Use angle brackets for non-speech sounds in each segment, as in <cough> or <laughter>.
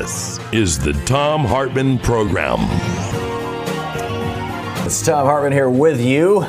This is the Thom Hartmann Program. It's Thom Hartmann here with you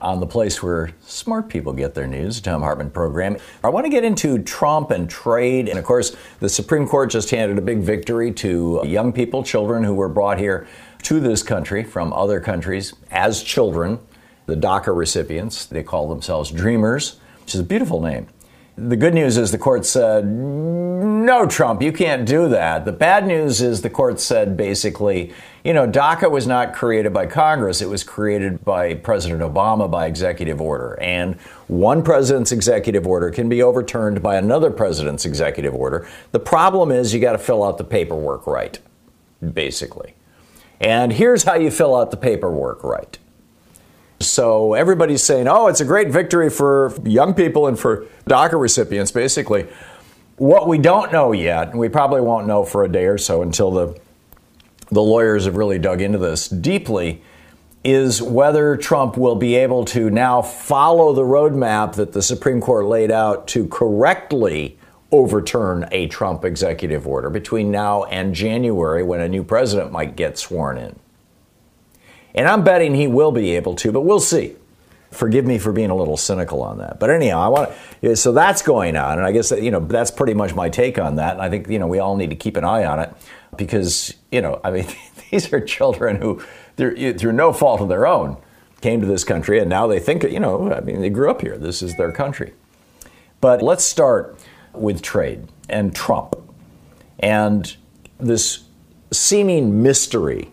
on the place where smart people get their news, Thom Hartmann program. I want to get into Trump and trade. And of course, the Supreme Court just handed a big victory to young people, children who were brought here to this country from other countries as children. The DACA recipients, they call themselves Dreamers, which is a beautiful name. The good news is the court said, no, Trump, you can't do that. The bad news is the court said basically, you know, DACA was not created by Congress. It was created by President Obama by executive order. And one president's executive order can be overturned by another president's executive order. The problem is you got to fill out the paperwork right, basically. And here's how you fill out the paperwork right. So everybody's saying, oh, it's a great victory for young people and for DACA recipients, basically. What we don't know yet, and we probably won't know for a day or so until the, the lawyers have really dug into this deeply, is whether Trump will be able to now follow the roadmap that the Supreme Court laid out to correctly overturn a Trump executive order between now and January when a new president might get sworn in. And I'm betting he will be able to, but we'll see. Forgive me for being a little cynical on that. But anyhow, I want to, so that's going on, and I guess that, you know that's pretty much my take on that. And I think you know we all need to keep an eye on it because you know I mean <laughs> these are children who through no fault of their own came to this country, and now they think you know I mean they grew up here. This is their country. But let's start with trade and Trump and this seeming mystery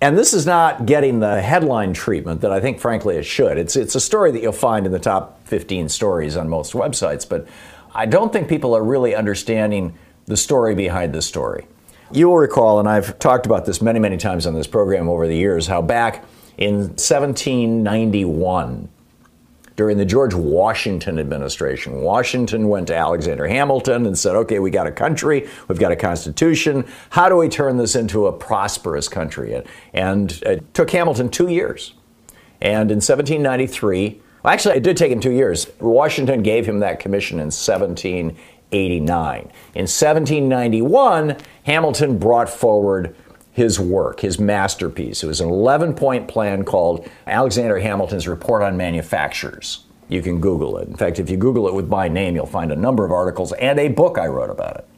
and this is not getting the headline treatment that I think, frankly, it should. It's, it's a story that you'll find in the top 15 stories on most websites, but I don't think people are really understanding the story behind the story. You will recall, and I've talked about this many, many times on this program over the years, how back in 1791, during the George Washington administration. Washington went to Alexander Hamilton and said, okay, we got a country, we've got a constitution. How do we turn this into a prosperous country? And it took Hamilton two years. And in 1793, well, actually, it did take him two years. Washington gave him that commission in 1789. In 1791, Hamilton brought forward his work, his masterpiece. It was an 11 point plan called Alexander Hamilton's Report on Manufactures. You can Google it. In fact, if you Google it with my name, you'll find a number of articles and a book I wrote about it.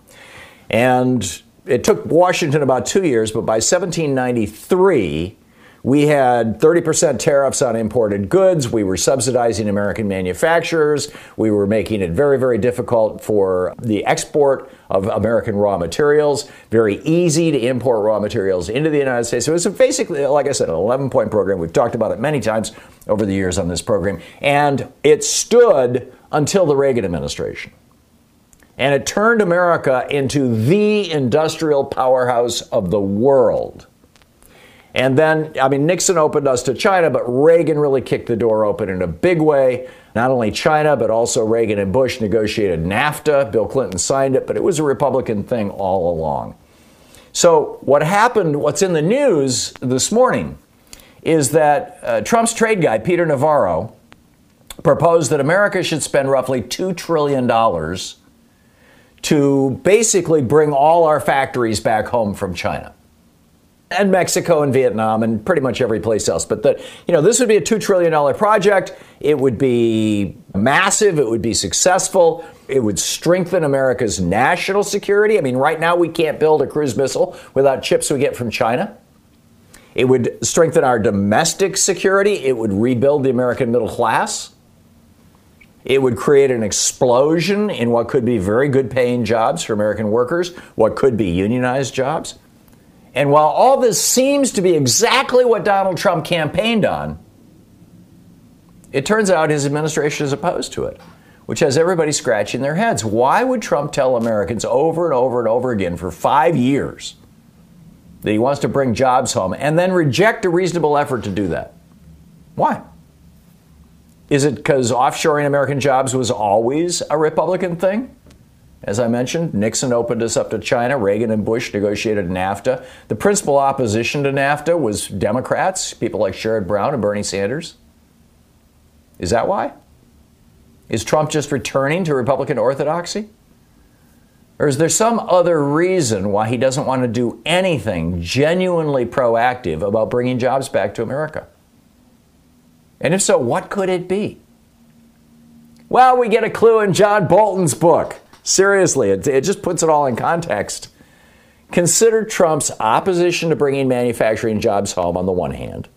And it took Washington about two years, but by 1793, we had 30% tariffs on imported goods. We were subsidizing American manufacturers. We were making it very, very difficult for the export of American raw materials. Very easy to import raw materials into the United States. So it was basically, like I said, an 11 point program. We've talked about it many times over the years on this program. And it stood until the Reagan administration. And it turned America into the industrial powerhouse of the world. And then, I mean, Nixon opened us to China, but Reagan really kicked the door open in a big way. Not only China, but also Reagan and Bush negotiated NAFTA. Bill Clinton signed it, but it was a Republican thing all along. So, what happened, what's in the news this morning, is that uh, Trump's trade guy, Peter Navarro, proposed that America should spend roughly $2 trillion to basically bring all our factories back home from China and Mexico and Vietnam and pretty much every place else. But that you know, this would be a two trillion dollar project. It would be massive. It would be successful. It would strengthen America's national security. I mean, right now we can't build a cruise missile without chips we get from China. It would strengthen our domestic security. It would rebuild the American middle class. It would create an explosion in what could be very good paying jobs for American workers, what could be unionized jobs. And while all this seems to be exactly what Donald Trump campaigned on, it turns out his administration is opposed to it, which has everybody scratching their heads. Why would Trump tell Americans over and over and over again for five years that he wants to bring jobs home and then reject a reasonable effort to do that? Why? Is it because offshoring American jobs was always a Republican thing? As I mentioned, Nixon opened us up to China. Reagan and Bush negotiated NAFTA. The principal opposition to NAFTA was Democrats, people like Sherrod Brown and Bernie Sanders. Is that why? Is Trump just returning to Republican orthodoxy? Or is there some other reason why he doesn't want to do anything genuinely proactive about bringing jobs back to America? And if so, what could it be? Well, we get a clue in John Bolton's book. Seriously, it, it just puts it all in context. Consider Trump's opposition to bringing manufacturing jobs home on the one hand,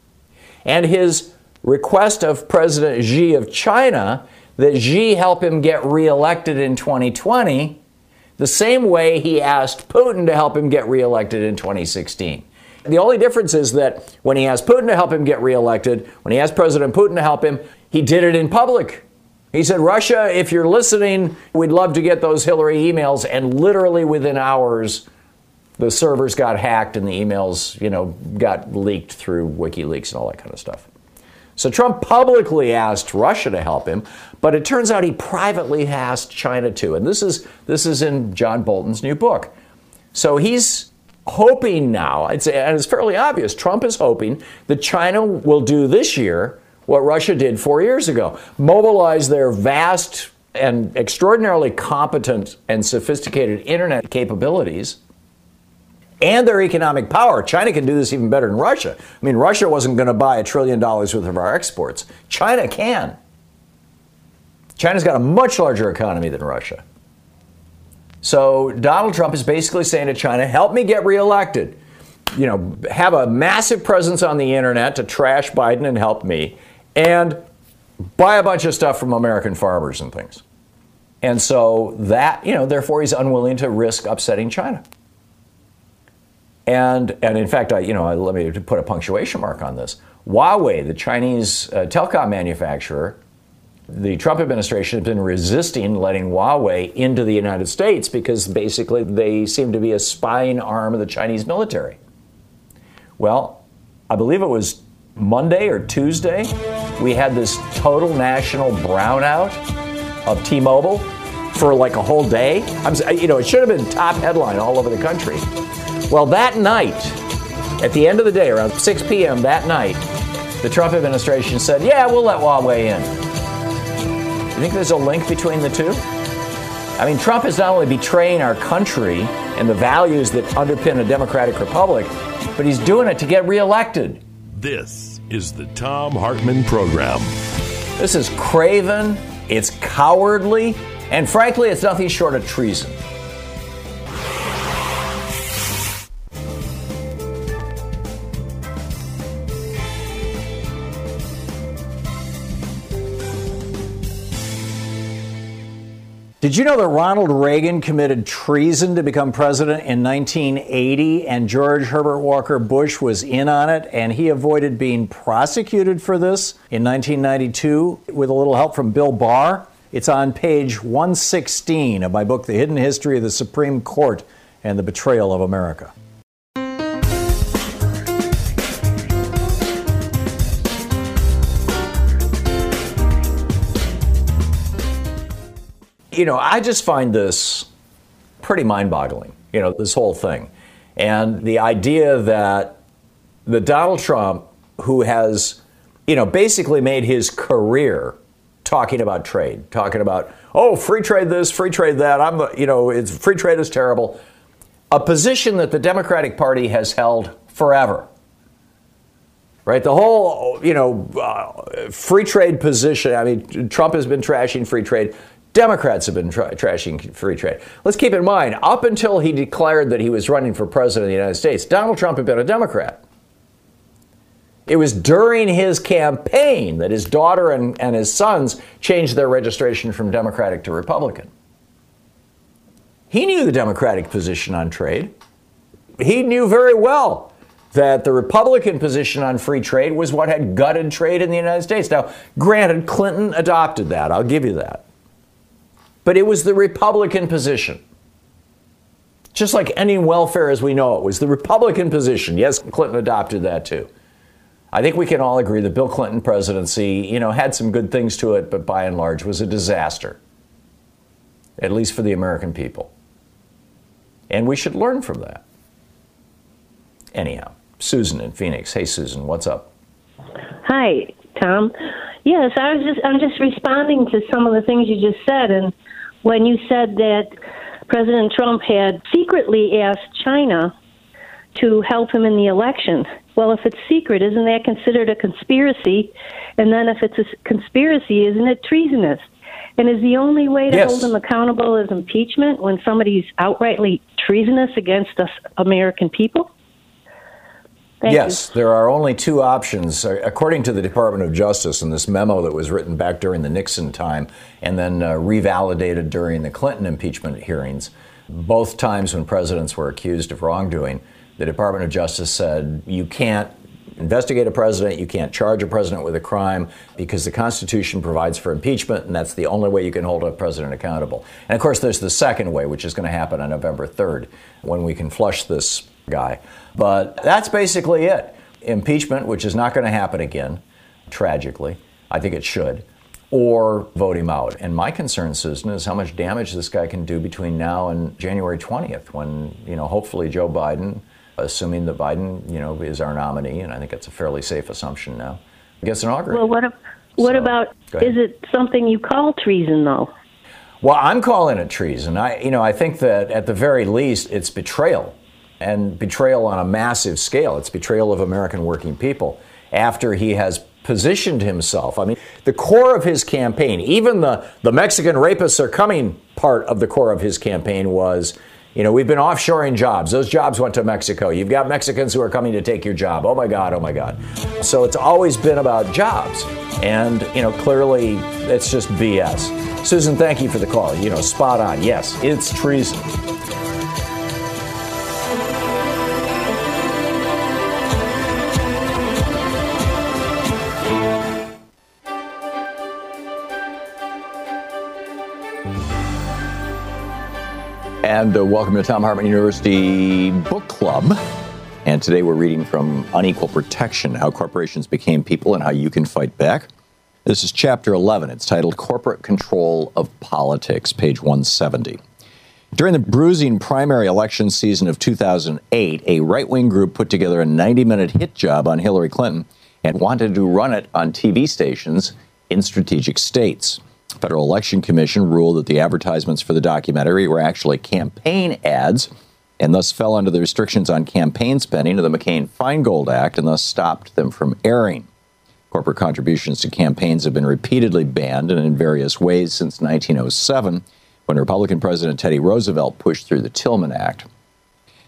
and his request of President Xi of China that Xi help him get reelected in 2020, the same way he asked Putin to help him get reelected in 2016. The only difference is that when he asked Putin to help him get reelected, when he asked President Putin to help him, he did it in public. He said, Russia, if you're listening, we'd love to get those Hillary emails. And literally within hours, the servers got hacked and the emails, you know, got leaked through WikiLeaks and all that kind of stuff. So Trump publicly asked Russia to help him, but it turns out he privately asked China to. And this is this is in John Bolton's new book. So he's hoping now, it's, and it's fairly obvious, Trump is hoping that China will do this year what Russia did four years ago mobilize their vast and extraordinarily competent and sophisticated internet capabilities and their economic power. China can do this even better than Russia. I mean, Russia wasn't going to buy a trillion dollars worth of our exports. China can. China's got a much larger economy than Russia. So Donald Trump is basically saying to China, help me get reelected. You know, have a massive presence on the internet to trash Biden and help me and buy a bunch of stuff from American farmers and things. And so that, you know, therefore he's unwilling to risk upsetting China. And, and in fact, I, you know, let me put a punctuation mark on this. Huawei, the Chinese uh, telecom manufacturer, the Trump administration has been resisting letting Huawei into the United States because basically they seem to be a spying arm of the Chinese military. Well, I believe it was Monday or Tuesday, we had this total national brownout of T-Mobile for like a whole day. I'm, you know, it should have been top headline all over the country. Well, that night, at the end of the day, around 6 p.m. that night, the Trump administration said, "Yeah, we'll let Huawei in." You think there's a link between the two? I mean, Trump is not only betraying our country and the values that underpin a democratic republic, but he's doing it to get reelected. This is the Thom Hartmann Program. This is craven, it's cowardly, and frankly, it's nothing short of treason. Did you know that Ronald Reagan committed treason to become president in 1980 and George Herbert Walker Bush was in on it and he avoided being prosecuted for this in 1992 with a little help from Bill Barr? It's on page 116 of my book, The Hidden History of the Supreme Court and the Betrayal of America. You know, I just find this pretty mind boggling, you know, this whole thing. And the idea that the Donald Trump, who has, you know, basically made his career talking about trade, talking about, oh, free trade this, free trade that. I'm, the, you know, it's free trade is terrible. A position that the Democratic Party has held forever. Right? The whole, you know, uh, free trade position. I mean, Trump has been trashing free trade. Democrats have been tra- trashing free trade. Let's keep in mind, up until he declared that he was running for president of the United States, Donald Trump had been a Democrat. It was during his campaign that his daughter and, and his sons changed their registration from Democratic to Republican. He knew the Democratic position on trade. He knew very well that the Republican position on free trade was what had gutted trade in the United States. Now, granted, Clinton adopted that. I'll give you that but it was the Republican position. Just like any welfare as we know it was the Republican position. Yes, Clinton adopted that too. I think we can all agree the Bill Clinton presidency, you know, had some good things to it, but by and large was a disaster. At least for the American people. And we should learn from that. Anyhow, Susan in Phoenix. Hey Susan, what's up? Hi, Tom. Yes, I was just I'm just responding to some of the things you just said and when you said that President Trump had secretly asked China to help him in the election. Well, if it's secret, isn't that considered a conspiracy? And then if it's a conspiracy, isn't it treasonous? And is the only way to yes. hold him accountable is impeachment when somebody's outrightly treasonous against us American people? Thank yes, you. there are only two options. Uh, according to the Department of Justice in this memo that was written back during the Nixon time and then uh, revalidated during the Clinton impeachment hearings, both times when presidents were accused of wrongdoing, the Department of Justice said you can't investigate a president, you can't charge a president with a crime because the Constitution provides for impeachment, and that's the only way you can hold a president accountable. And of course, there's the second way, which is going to happen on November 3rd when we can flush this guy. But that's basically it. Impeachment, which is not going to happen again, tragically. I think it should. Or vote him out. And my concern, Susan, is how much damage this guy can do between now and January 20th, when, you know, hopefully Joe Biden, assuming that Biden, you know, is our nominee, and I think that's a fairly safe assumption now, gets inaugurated. Well, what, what so, about, is it something you call treason, though? Well, I'm calling it treason. I, you know, I think that at the very least, it's betrayal and betrayal on a massive scale. It's betrayal of American working people after he has positioned himself. I mean, the core of his campaign, even the, the Mexican rapists are coming part of the core of his campaign was, you know, we've been offshoring jobs. Those jobs went to Mexico. You've got Mexicans who are coming to take your job. Oh my God, oh my God. So it's always been about jobs. And, you know, clearly it's just BS. Susan, thank you for the call. You know, spot on. Yes, it's treason. And uh, welcome to Thom Hartmann University Book Club. And today we're reading from Unequal Protection How Corporations Became People and How You Can Fight Back. This is chapter 11. It's titled Corporate Control of Politics, page 170. During the bruising primary election season of 2008, a right wing group put together a 90 minute hit job on Hillary Clinton and wanted to run it on TV stations in strategic states. Federal Election Commission ruled that the advertisements for the documentary were actually campaign ads and thus fell under the restrictions on campaign spending of the McCain Feingold Act and thus stopped them from airing. Corporate contributions to campaigns have been repeatedly banned and in various ways since 1907 when Republican President Teddy Roosevelt pushed through the Tillman Act.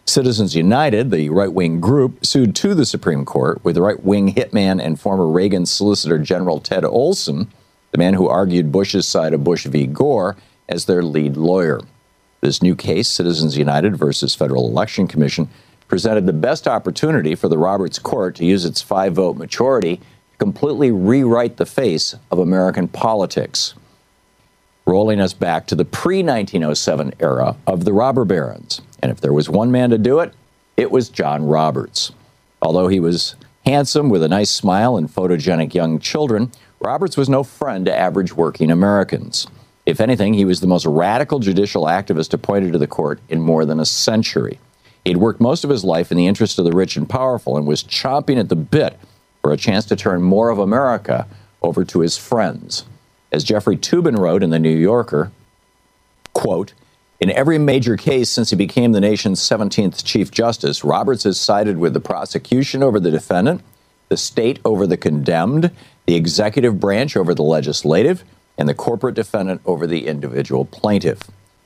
Citizens United, the right wing group, sued to the Supreme Court with right wing hitman and former Reagan Solicitor General Ted Olson the man who argued Bush's side of Bush v. Gore, as their lead lawyer. This new case, Citizens United versus Federal Election Commission, presented the best opportunity for the Roberts Court to use its five vote majority to completely rewrite the face of American politics, rolling us back to the pre 1907 era of the robber barons. And if there was one man to do it, it was John Roberts. Although he was handsome with a nice smile and photogenic young children, Roberts was no friend to average working Americans. If anything, he was the most radical judicial activist appointed to the court in more than a century. He'd worked most of his life in the interest of the rich and powerful and was chomping at the bit for a chance to turn more of America over to his friends. As Jeffrey Toobin wrote in The New Yorker, quote, in every major case since he became the nation's 17th Chief Justice, Roberts has sided with the prosecution over the defendant, the state over the condemned, the executive branch over the legislative, and the corporate defendant over the individual plaintiff.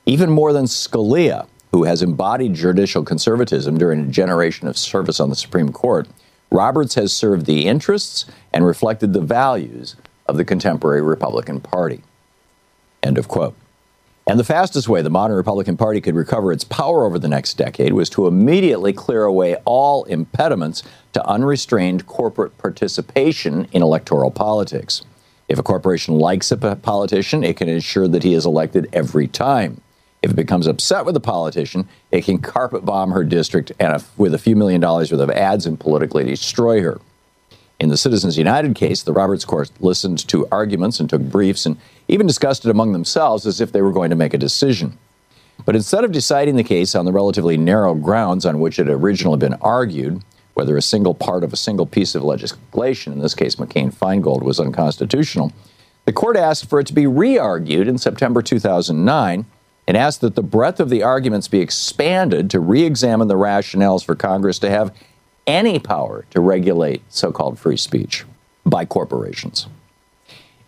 Even more than Scalia, who has embodied judicial conservatism during a generation of service on the Supreme Court, Roberts has served the interests and reflected the values of the contemporary Republican Party. End of quote. And the fastest way the modern Republican Party could recover its power over the next decade was to immediately clear away all impediments to unrestrained corporate participation in electoral politics. If a corporation likes a politician, it can ensure that he is elected every time. If it becomes upset with a politician, it can carpet bomb her district and with a few million dollars worth of ads and politically destroy her. In the Citizens United case, the Roberts Court listened to arguments and took briefs and even discussed it among themselves as if they were going to make a decision. But instead of deciding the case on the relatively narrow grounds on which it had originally been argued, whether a single part of a single piece of legislation, in this case McCain Feingold, was unconstitutional, the court asked for it to be re argued in September 2009 and asked that the breadth of the arguments be expanded to re examine the rationales for Congress to have any power to regulate so called free speech by corporations.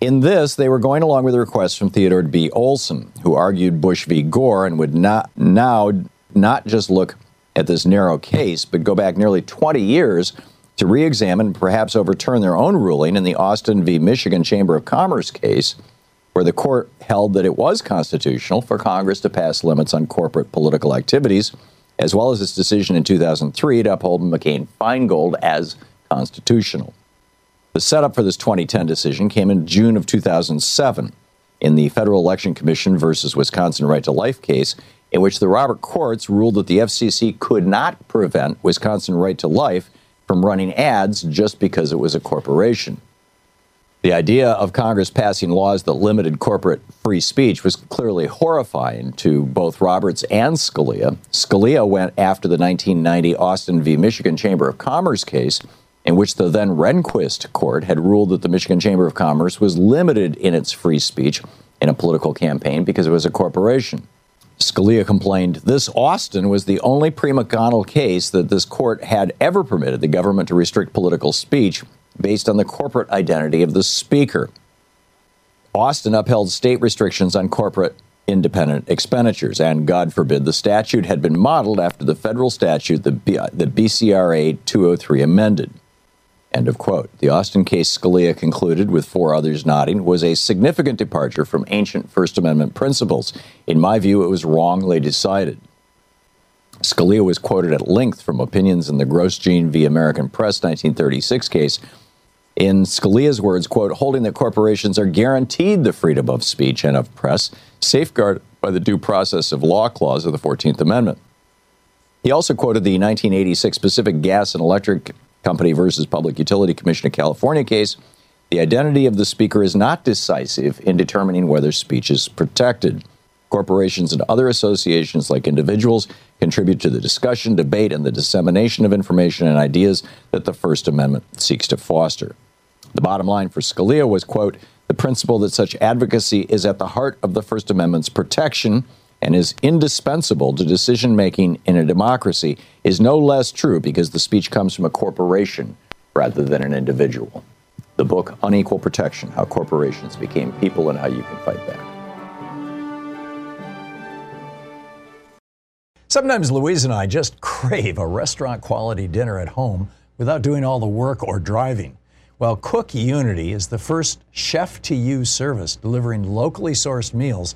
In this, they were going along with a request from Theodore B. Olson, who argued Bush v. Gore and would not now not just look at this narrow case, but go back nearly 20 years to re examine and perhaps overturn their own ruling in the Austin v. Michigan Chamber of Commerce case, where the court held that it was constitutional for Congress to pass limits on corporate political activities as well as its decision in 2003 to uphold McCain Feingold as constitutional. The setup for this 2010 decision came in June of 2007 in the Federal Election Commission versus Wisconsin Right to Life case, in which the Robert courts ruled that the FCC could not prevent Wisconsin Right to Life from running ads just because it was a corporation. The idea of Congress passing laws that limited corporate free speech was clearly horrifying to both Roberts and Scalia. Scalia went after the 1990 Austin v. Michigan Chamber of Commerce case, in which the then Rehnquist court had ruled that the Michigan Chamber of Commerce was limited in its free speech in a political campaign because it was a corporation. Scalia complained this Austin was the only pre McConnell case that this court had ever permitted the government to restrict political speech based on the corporate identity of the speaker. Austin upheld state restrictions on corporate independent expenditures, and God forbid the statute had been modeled after the federal statute the, B- uh, the BCRA 203 amended. End of quote. The Austin case, Scalia concluded, with four others nodding, was a significant departure from ancient First Amendment principles. In my view, it was wrongly decided. Scalia was quoted at length from opinions in the Gross Grosjean v. American Press 1936 case. In Scalia's words, quote, holding that corporations are guaranteed the freedom of speech and of press, safeguarded by the due process of law clause of the 14th Amendment. He also quoted the 1986 Pacific Gas and Electric Company versus Public Utility Commission of California case. The identity of the speaker is not decisive in determining whether speech is protected. Corporations and other associations, like individuals, contribute to the discussion, debate, and the dissemination of information and ideas that the First Amendment seeks to foster. The bottom line for Scalia was, quote, the principle that such advocacy is at the heart of the First Amendment's protection and is indispensable to decision making in a democracy is no less true because the speech comes from a corporation rather than an individual. The book, Unequal Protection How Corporations Became People and How You Can Fight Back. Sometimes Louise and I just crave a restaurant quality dinner at home without doing all the work or driving. Well, Cook Unity is the first chef to you service delivering locally sourced meals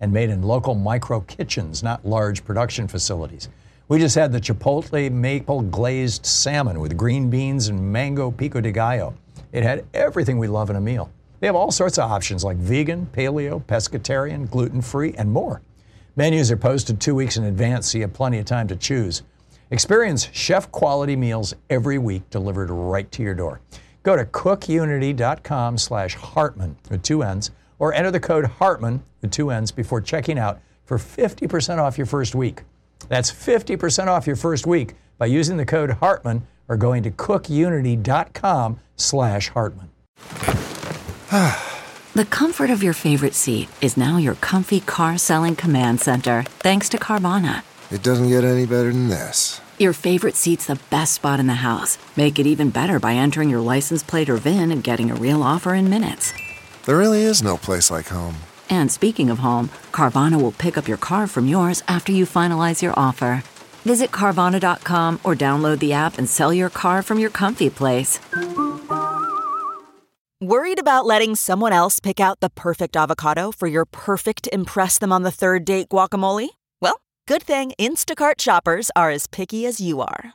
and made in local micro kitchens, not large production facilities. We just had the Chipotle maple glazed salmon with green beans and mango pico de gallo. It had everything we love in a meal. They have all sorts of options like vegan, paleo, pescatarian, gluten free, and more. Menus are posted two weeks in advance, so you have plenty of time to choose. Experience chef quality meals every week delivered right to your door. Go to cookunity.com slash Hartmann with two N's or enter the code Hartmann, with two N's before checking out for 50% off your first week. That's 50% off your first week by using the code Hartmann or going to cookunity.com slash Hartmann. <sighs> the comfort of your favorite seat is now your comfy car selling command center thanks to Carvana. It doesn't get any better than this. Your favorite seat's the best spot in the house. Make it even better by entering your license plate or VIN and getting a real offer in minutes. There really is no place like home. And speaking of home, Carvana will pick up your car from yours after you finalize your offer. Visit Carvana.com or download the app and sell your car from your comfy place. Worried about letting someone else pick out the perfect avocado for your perfect Impress Them on the Third Date guacamole? Well, good thing Instacart shoppers are as picky as you are.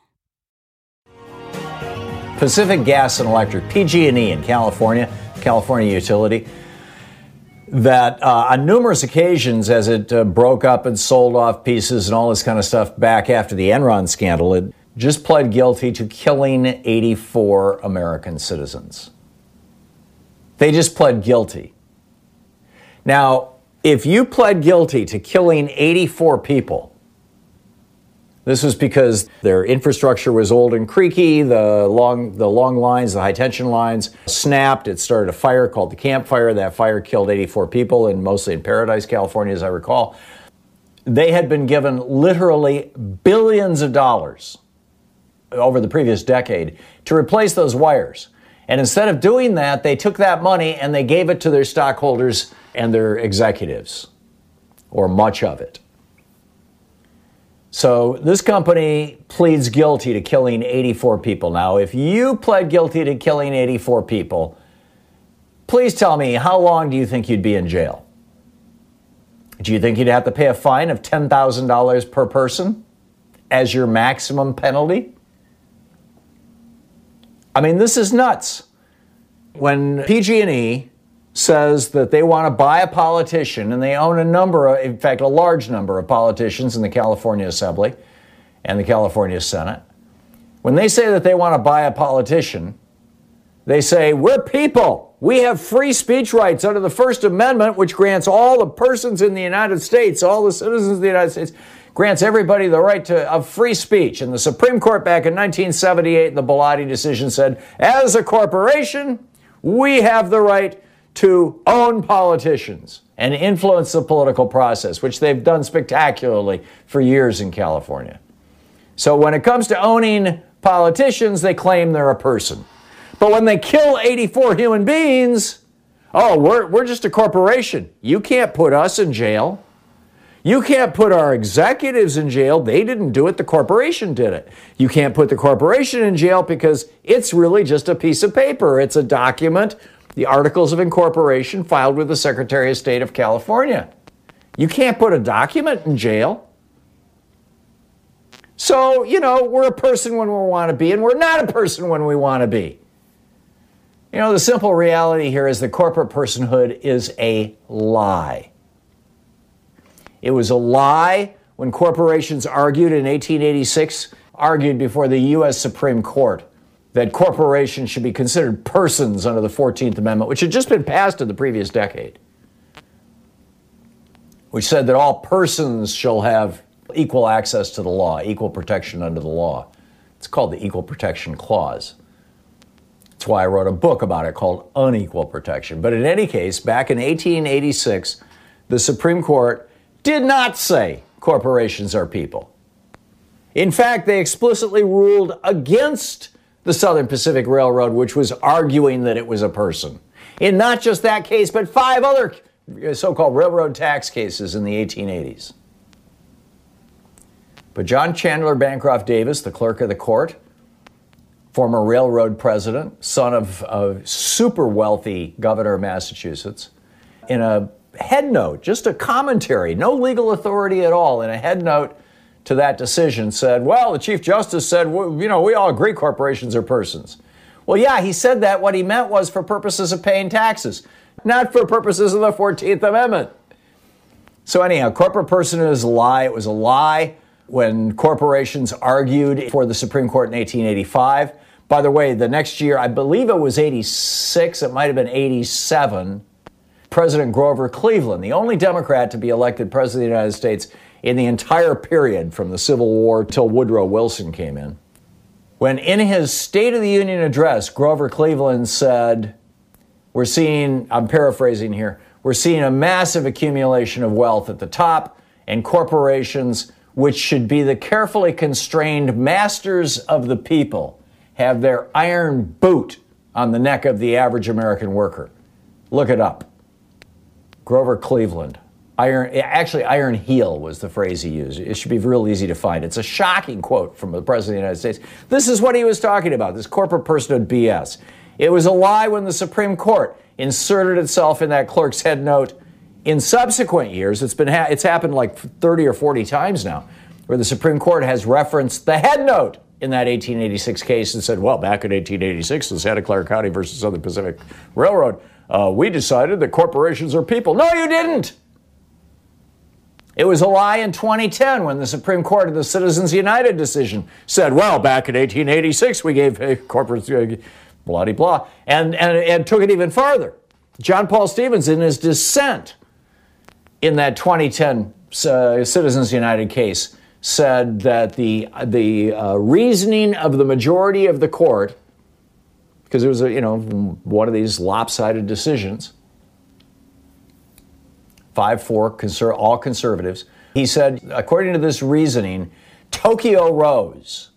Pacific Gas and Electric, PG&E in California, California utility, that uh, on numerous occasions, as it uh, broke up and sold off pieces and all this kind of stuff back after the Enron scandal, it just pled guilty to killing 84 American citizens. They just pled guilty. Now, if you pled guilty to killing 84 people, this was because their infrastructure was old and creaky. The long, the long lines, the high tension lines snapped. It started a fire called the Camp Fire. That fire killed 84 people, and mostly in Paradise, California, as I recall. They had been given literally billions of dollars over the previous decade to replace those wires. And instead of doing that, they took that money and they gave it to their stockholders and their executives, or much of it. So this company pleads guilty to killing 84 people. Now, if you pled guilty to killing 84 people, please tell me how long do you think you'd be in jail? Do you think you'd have to pay a fine of $10,000 per person as your maximum penalty? I mean, this is nuts. When PG&E says that they want to buy a politician, and they own a number of, in fact, a large number of politicians in the California Assembly and the California Senate. When they say that they want to buy a politician, they say, We're people. We have free speech rights under the First Amendment, which grants all the persons in the United States, all the citizens of the United States, grants everybody the right to of free speech. And the Supreme Court back in 1978, the Bellotti decision said, as a corporation, we have the right to own politicians and influence the political process, which they've done spectacularly for years in California. So when it comes to owning politicians, they claim they're a person. But when they kill 84 human beings, oh, we're, we're just a corporation. You can't put us in jail. You can't put our executives in jail. They didn't do it, the corporation did it. You can't put the corporation in jail because it's really just a piece of paper, it's a document the Articles of Incorporation filed with the Secretary of State of California. You can't put a document in jail. So, you know, we're a person when we want to be, and we're not a person when we want to be. You know, the simple reality here is that corporate personhood is a lie. It was a lie when corporations argued in 1886, argued before the U.S. Supreme Court that corporations should be considered persons under the 14th Amendment, which had just been passed in the previous decade, which said that all persons shall have equal access to the law, equal protection under the law. It's called the Equal Protection Clause. That's why I wrote a book about it called Unequal Protection. But in any case, back in 1886, the Supreme Court did not say corporations are people. In fact, they explicitly ruled against the Southern Pacific Railroad, which was arguing that it was a person. In not just that case, but five other uh, so called railroad tax cases in the 1880s. But John Chandler Bancroft Davis, the clerk of the court, former railroad president, son of a super wealthy governor of Massachusetts, in a head note, just a commentary, no legal authority at all, in a head note to that decision said, well, the Chief Justice said, you know, we all agree corporations are persons. Well, yeah, he said that. What he meant was for purposes of paying taxes, not for purposes of the 14th Amendment. So, anyhow, corporate person is a lie. It was a lie when corporations argued for the Supreme Court in 1885. By the way, the next year, I believe it was 86, it might have been 87, President Grover Cleveland, the only Democrat to be elected President of the United States in the entire period from the Civil War till Woodrow Wilson came in. When in his State of the Union address, Grover Cleveland said, We're seeing, I'm paraphrasing here, we're seeing a massive accumulation of wealth at the top, and corporations, which should be the carefully constrained masters of the people, have their iron boot on the neck of the average American worker. Look it up. Grover Cleveland. Iron, actually, iron heel was the phrase he used. It should be real easy to find. It's a shocking quote from the President of the United States. This is what he was talking about this corporate personhood BS. It was a lie when the Supreme Court inserted itself in that clerk's head note. In subsequent years, it's, been ha- it's happened like 30 or 40 times now, where the Supreme Court has referenced the head note in that 1886 case and said, well, back in 1886, in Santa Clara County versus Southern Pacific Railroad, uh, we decided that corporations are people. No, you didn't. It was a lie in 2010 when the Supreme Court of the Citizens United decision said, well, back in 1886, we gave <laughs> uh, corporate uh, blah, blah, blah, and, and, and took it even farther. John Paul Stevens, in his dissent in that 2010 uh, Citizens United case, said that the, the uh, reasoning of the majority of the court, because it was a, you know, one of these lopsided decisions, 5 4, conser- all conservatives. He said, according to this reasoning, Tokyo Rose,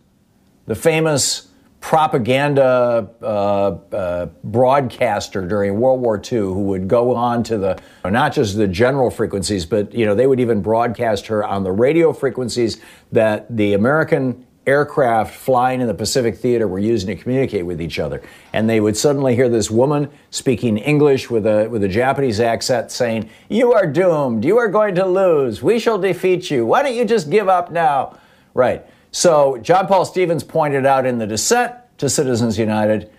the famous propaganda uh, uh, broadcaster during World War II, who would go on to the not just the general frequencies, but you know they would even broadcast her on the radio frequencies that the American aircraft flying in the Pacific Theater were using to communicate with each other. And they would suddenly hear this woman speaking English with a, with a Japanese accent saying, You are doomed. You are going to lose. We shall defeat you. Why don't you just give up now? Right. So John Paul Stevens pointed out in the dissent to Citizens United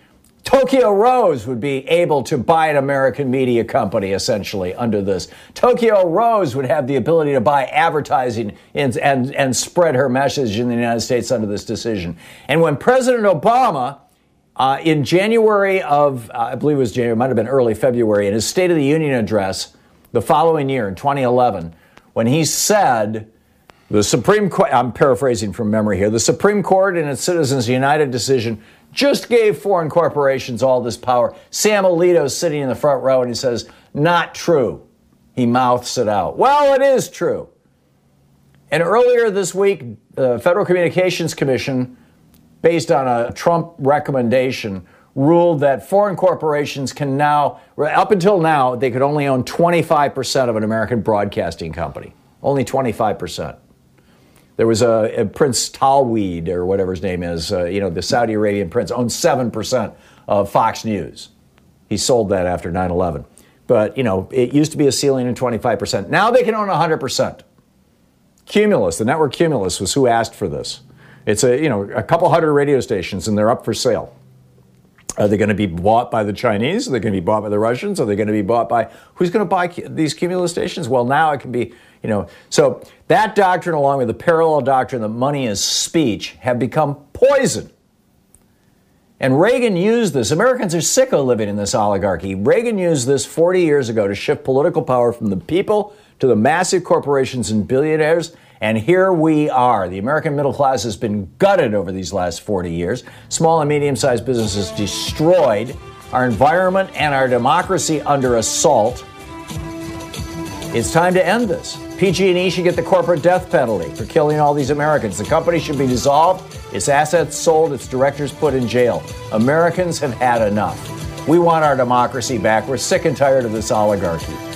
Tokyo Rose would be able to buy an American media company essentially under this. Tokyo Rose would have the ability to buy advertising and, and, and spread her message in the United States under this decision. And when President Obama, uh, in January of, uh, I believe it was January, it might have been early February, in his State of the Union address the following year, in 2011, when he said, the Supreme Court, I'm paraphrasing from memory here, the Supreme Court in its Citizens United decision just gave foreign corporations all this power. Sam Alito's sitting in the front row and he says, Not true. He mouths it out. Well, it is true. And earlier this week, the Federal Communications Commission, based on a Trump recommendation, ruled that foreign corporations can now, up until now, they could only own 25% of an American broadcasting company. Only 25%. There was a, a Prince Talweed or whatever his name is, uh, you know, the Saudi Arabian prince, owned 7% of Fox News. He sold that after 9 11. But, you know, it used to be a ceiling of 25%. Now they can own 100%. Cumulus, the network Cumulus, was who asked for this. It's a, you know, a couple hundred radio stations and they're up for sale. Are they going to be bought by the Chinese? Are they going to be bought by the Russians? Are they going to be bought by who's going to buy these cumulus stations? Well, now it can be, you know. So that doctrine, along with the parallel doctrine that money is speech, have become poison. And Reagan used this. Americans are sick of living in this oligarchy. Reagan used this 40 years ago to shift political power from the people to the massive corporations and billionaires. And here we are. The American middle class has been gutted over these last 40 years. Small and medium sized businesses destroyed, our environment and our democracy under assault. It's time to end this. PG&E should get the corporate death penalty for killing all these Americans. The company should be dissolved, its assets sold, its directors put in jail. Americans have had enough. We want our democracy back. We're sick and tired of this oligarchy.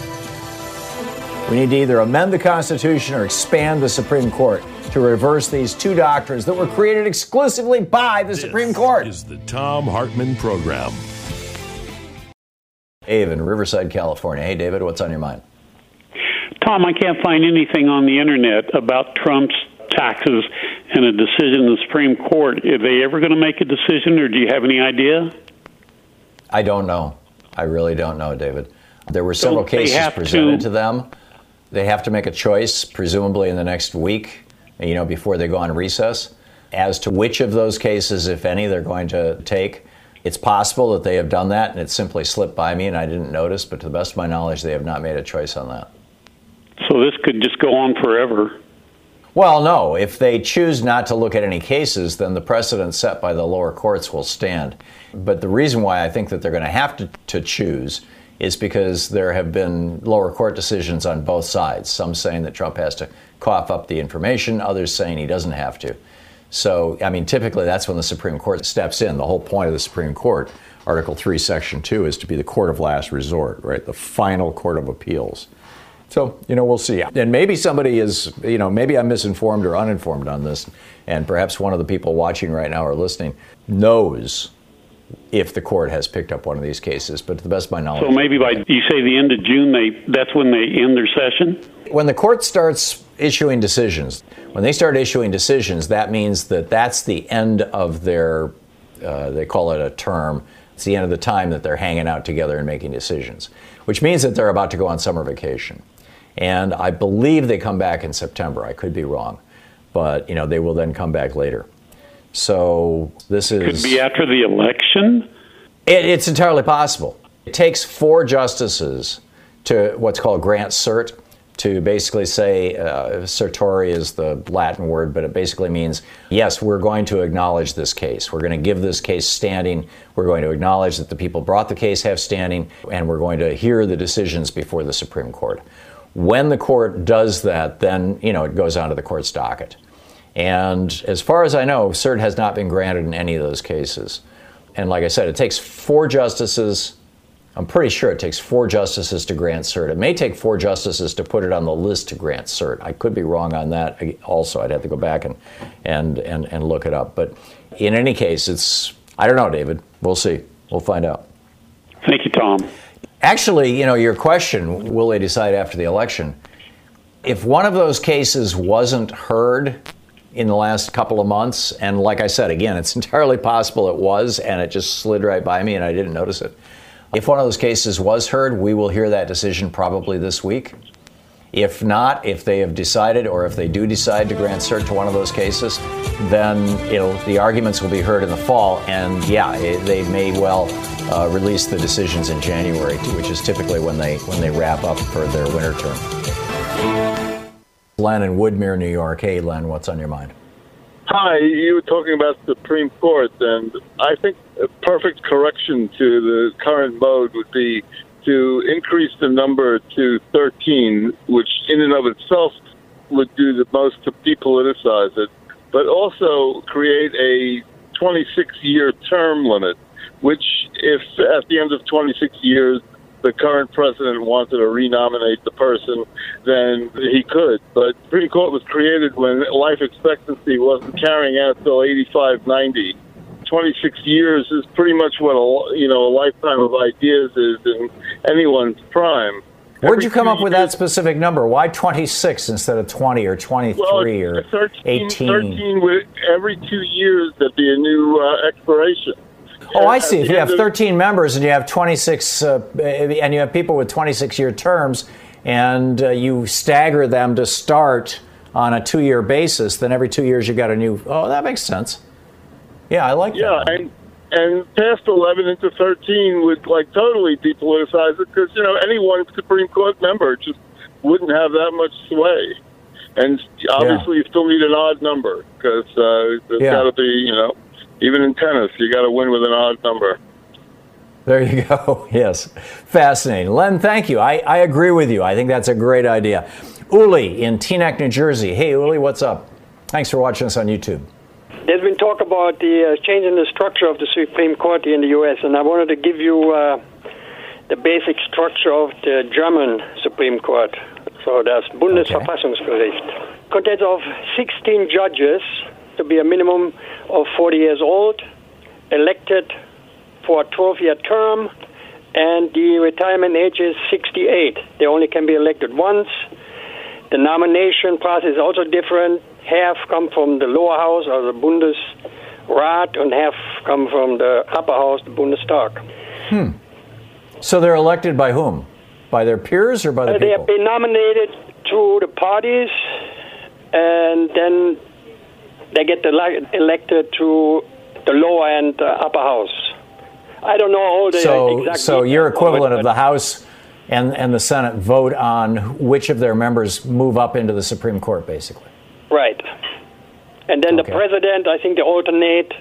We need to either amend the Constitution or expand the Supreme Court to reverse these two doctrines that were created exclusively by the This Supreme Court. This is the Thom Hartmann Program. Dave in Riverside, California. Hey, David, what's on your mind? Tom, I can't find anything on the internet about Trump's taxes and a decision in the Supreme Court. Are they ever going to make a decision, or do you have any idea? I don't know. I really don't know, David. There were several Don't cases presented to- to them. They have to make a choice, presumably in the next week, you know, before they go on recess, as to which of those cases, if any, they're going to take. It's possible that they have done that and it simply slipped by me and I didn't notice, but to the best of my knowledge, they have not made a choice on that. So this could just go on forever. Well, no. If they choose not to look at any cases, then the precedent set by the lower courts will stand. But the reason why I think that they're going to have to, to choose is because there have been lower court decisions on both sides. Some saying that Trump has to cough up the information, others saying he doesn't have to. So, I mean, typically that's when the Supreme Court steps in. The whole point of the Supreme Court, Article 3, Section 2, is to be the court of last resort, right? The final court of appeals. So, you know, we'll see. And maybe somebody is, you know, maybe I'm misinformed or uninformed on this, and perhaps one of the people watching right now or listening knows if the court has picked up one of these cases. But to the best of my knowledge, So maybe by you say the end of June, they that's when they end their session. when the court starts issuing decisions, when they start issuing decisions, that means that that's the end of their, uh, they call it a term. It's the end of the time that they're hanging out together and making decisions, which means that they're about to go on summer vacation. And I believe they come back in September. I could be wrong, but you know they will then come back later. So this is. Could be after the election. it, it's entirely possible. It takes four justices to what's called grant cert to basically say, uh, certiorari is the Latin word, but it basically means, yes, we're going to acknowledge this case. We're going to give this case standing. We're going to acknowledge that the people brought the case have standing, and we're going to hear the decisions before the Supreme Court. When the court does that, then, you know, it goes onto the court's docket. And as far as I know, cert has not been granted in any of those cases. And like I said, it takes four justices. I'm pretty sure it takes four justices to grant cert. It may take four justices to put it on the list to grant cert. I could be wrong on that also. I'd have to go back and, and, and, and look it up. But in any case, it's, I don't know, David. We'll see. We'll find out. Thank you, Tom. Actually, you know, your question, will they decide after the election? If one of those cases wasn't heard in the last couple of months, and like I said, again, it's <laughs> entirely possible it was, and it just slid right by me and I didn't notice it. If one of those cases was heard, we will hear that decision probably this week. If not, if they have decided or if they do decide to grant cert to one of those cases, then the arguments will be heard in the fall. And yeah, it, they may well uh, release the decisions in January, which is typically when they when they wrap up for their winter term. Len in Woodmere, New York. Hey, Len, what's on your mind? Hi, you were talking about Supreme Court, and I think a perfect correction to the current mode would be to increase the number to 13, which in and of itself would do the most to depoliticize it, but also create a 26 year term limit, which, if at the end of 26 years the current president wanted to renominate the person, then he could. But Supreme Court was created when life expectancy wasn't carrying out till 85, 90. 26 years is pretty much what a you know a lifetime of ideas is in anyone's prime. Where'd you come up with that specific number? Why 26 instead of 20 or 23 Well, or 13, 18? 13 every two years there'd be a new uh, expiration. Oh, I see. If you have 13 members and you have 26, uh, and you have people with 26 year terms, and uh, you stagger them to start on a two year basis, then every two years you got a new. Oh, that makes sense. Yeah, I like Yeah, that. and and past 11 into 13 would like totally depoliticize it because you know any one Supreme Court member just wouldn't have that much sway. And obviously, you still need an odd number because uh, there's Yeah. got to be you know even in tennis you got to win with an odd number. There you <laughs> go. Yes. Fascinating. Len, thank you. I, I agree with you. I think that's a great idea. Uli in Teaneck, New Jersey. Hey, Uli, what's up? Thanks for watching us on YouTube. There's been talk about the uh, changing the structure of the Supreme Court here in the U.S., and I wanted to give you uh, the basic structure of the German Supreme Court. So that's Bundesverfassungsgericht. Contains of 16 judges to be a minimum of 40 years old, elected for a 12-year term, and the retirement age is 68. They only can be elected once. The nomination process is also different. Half come from the lower house, or the Bundesrat, and half come from the upper house, the Bundestag. Hmm. So they're elected by whom? By their peers or by the Uh, they people? have been nominated through the parties, and then they get ele- elected to the lower and uh, upper house. I don't know all the so, exact so your equivalent of the House and, and the Senate vote on which of their members move up into the Supreme Court, basically. Right. And then the president, I think they alternate.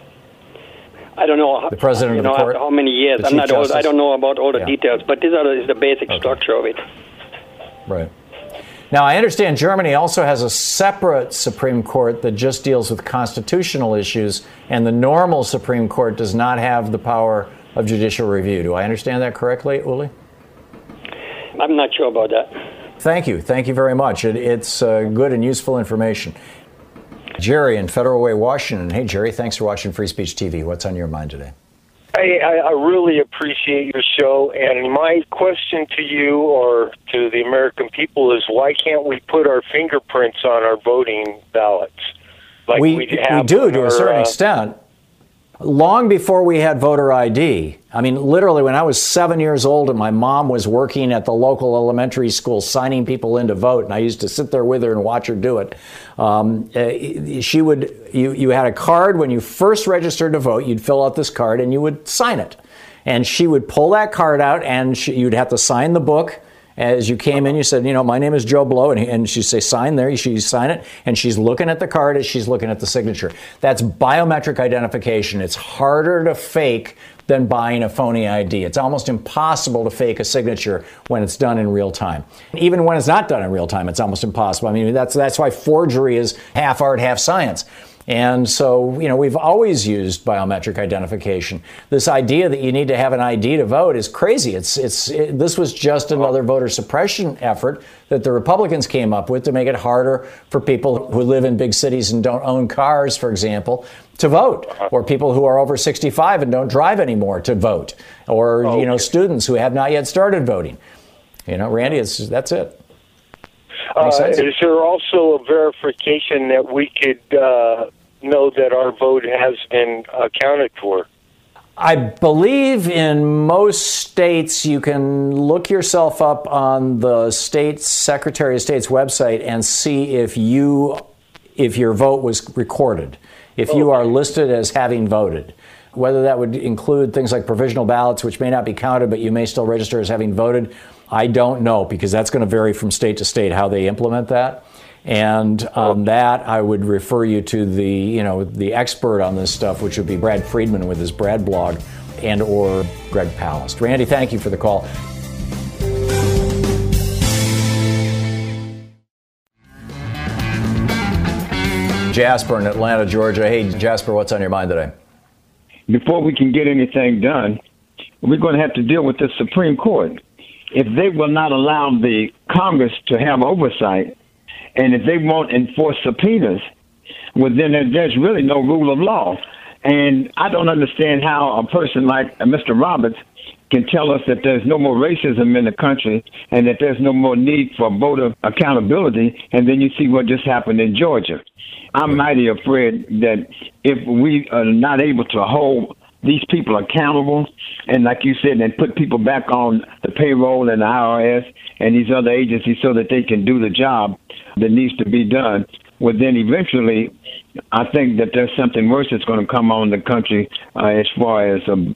I don't know. The president you of the know, court? how many years? I'm not. Old, I don't know about all the Yeah. details, but this is the basic structure of it. Right. Now, I understand Germany also has a separate Supreme Court that just deals with constitutional issues, and the normal Supreme Court does not have the power of judicial review. Do I understand that correctly, Uli? I'm not sure about that. Thank you. Thank you very much. It, it's uh, good and useful information. Jerry in Federal Way, Washington. Hey, Jerry, thanks for watching Free Speech TV. What's on your mind today? I, I, I really appreciate your show, and my question to you or to the American people is why can't we put our fingerprints on our voting ballots? Like we, we, we do to a certain uh, extent. Long before we had voter ID, I mean, literally, when I was seven years old and my mom was working at the local elementary school signing people in to vote, and I used to sit there with her and watch her do it. Um, uh, she would, you, you had a card when you first registered to vote, you'd fill out this card and you would sign it. And she would pull that card out and she, you'd have to sign the book as you came in, you said, you know, my name is Joe Blow, and, and she'd say, sign there. She'd sign it, and she's looking at the card as she's looking at the signature. That's biometric identification. It's harder to fake than buying a phony ID. It's almost impossible to fake a signature when it's done in real time. Even when it's not done in real time, it's almost impossible. I mean, that's that's why forgery is half art, half science. And so, you know, we've always used biometric identification. This idea that you need to have an ID to vote is crazy. It's, it's, it, this was just another voter suppression effort that the Republicans came up with to make it harder for people who live in big cities and don't own cars, for example, to vote, or people who are over 65 and don't drive anymore to vote, or, you know, students who have not yet started voting. You know, Randy, it's, that's it. Uh, is there also a verification that we could uh, know that our vote has been accounted for? I believe in most states you can look yourself up on the state Secretary of State's website and see if you if your vote was recorded, if you oh. are listed as having voted. Whether that would include things like provisional ballots, which may not be counted, but you may still register as having voted, I don't know because that's going to vary from state to state how they implement that. And on that, I would refer you to the, you know, the expert on this stuff, which would be Brad Friedman with his Brad blog, and or Greg Palast. Randy, thank you for the call. Jasper in Atlanta, Georgia. Hey, Jasper, what's on your mind today? before we can get anything done, we're going to have to deal with the Supreme Court. If they will not allow the Congress to have oversight, and if they won't enforce subpoenas, well, then there's really no rule of law. And I don't understand how a person like uh, Mr. Roberts can tell us that there's no more racism in the country and that there's no more need for voter accountability, and then you see what just happened in Georgia. I'm mighty afraid that if we are not able to hold these people accountable, and like you said, and put people back on the payroll and the IRS and these other agencies so that they can do the job that needs to be done, well, then eventually, I think that there's something worse that's going to come on the country uh, as far as um,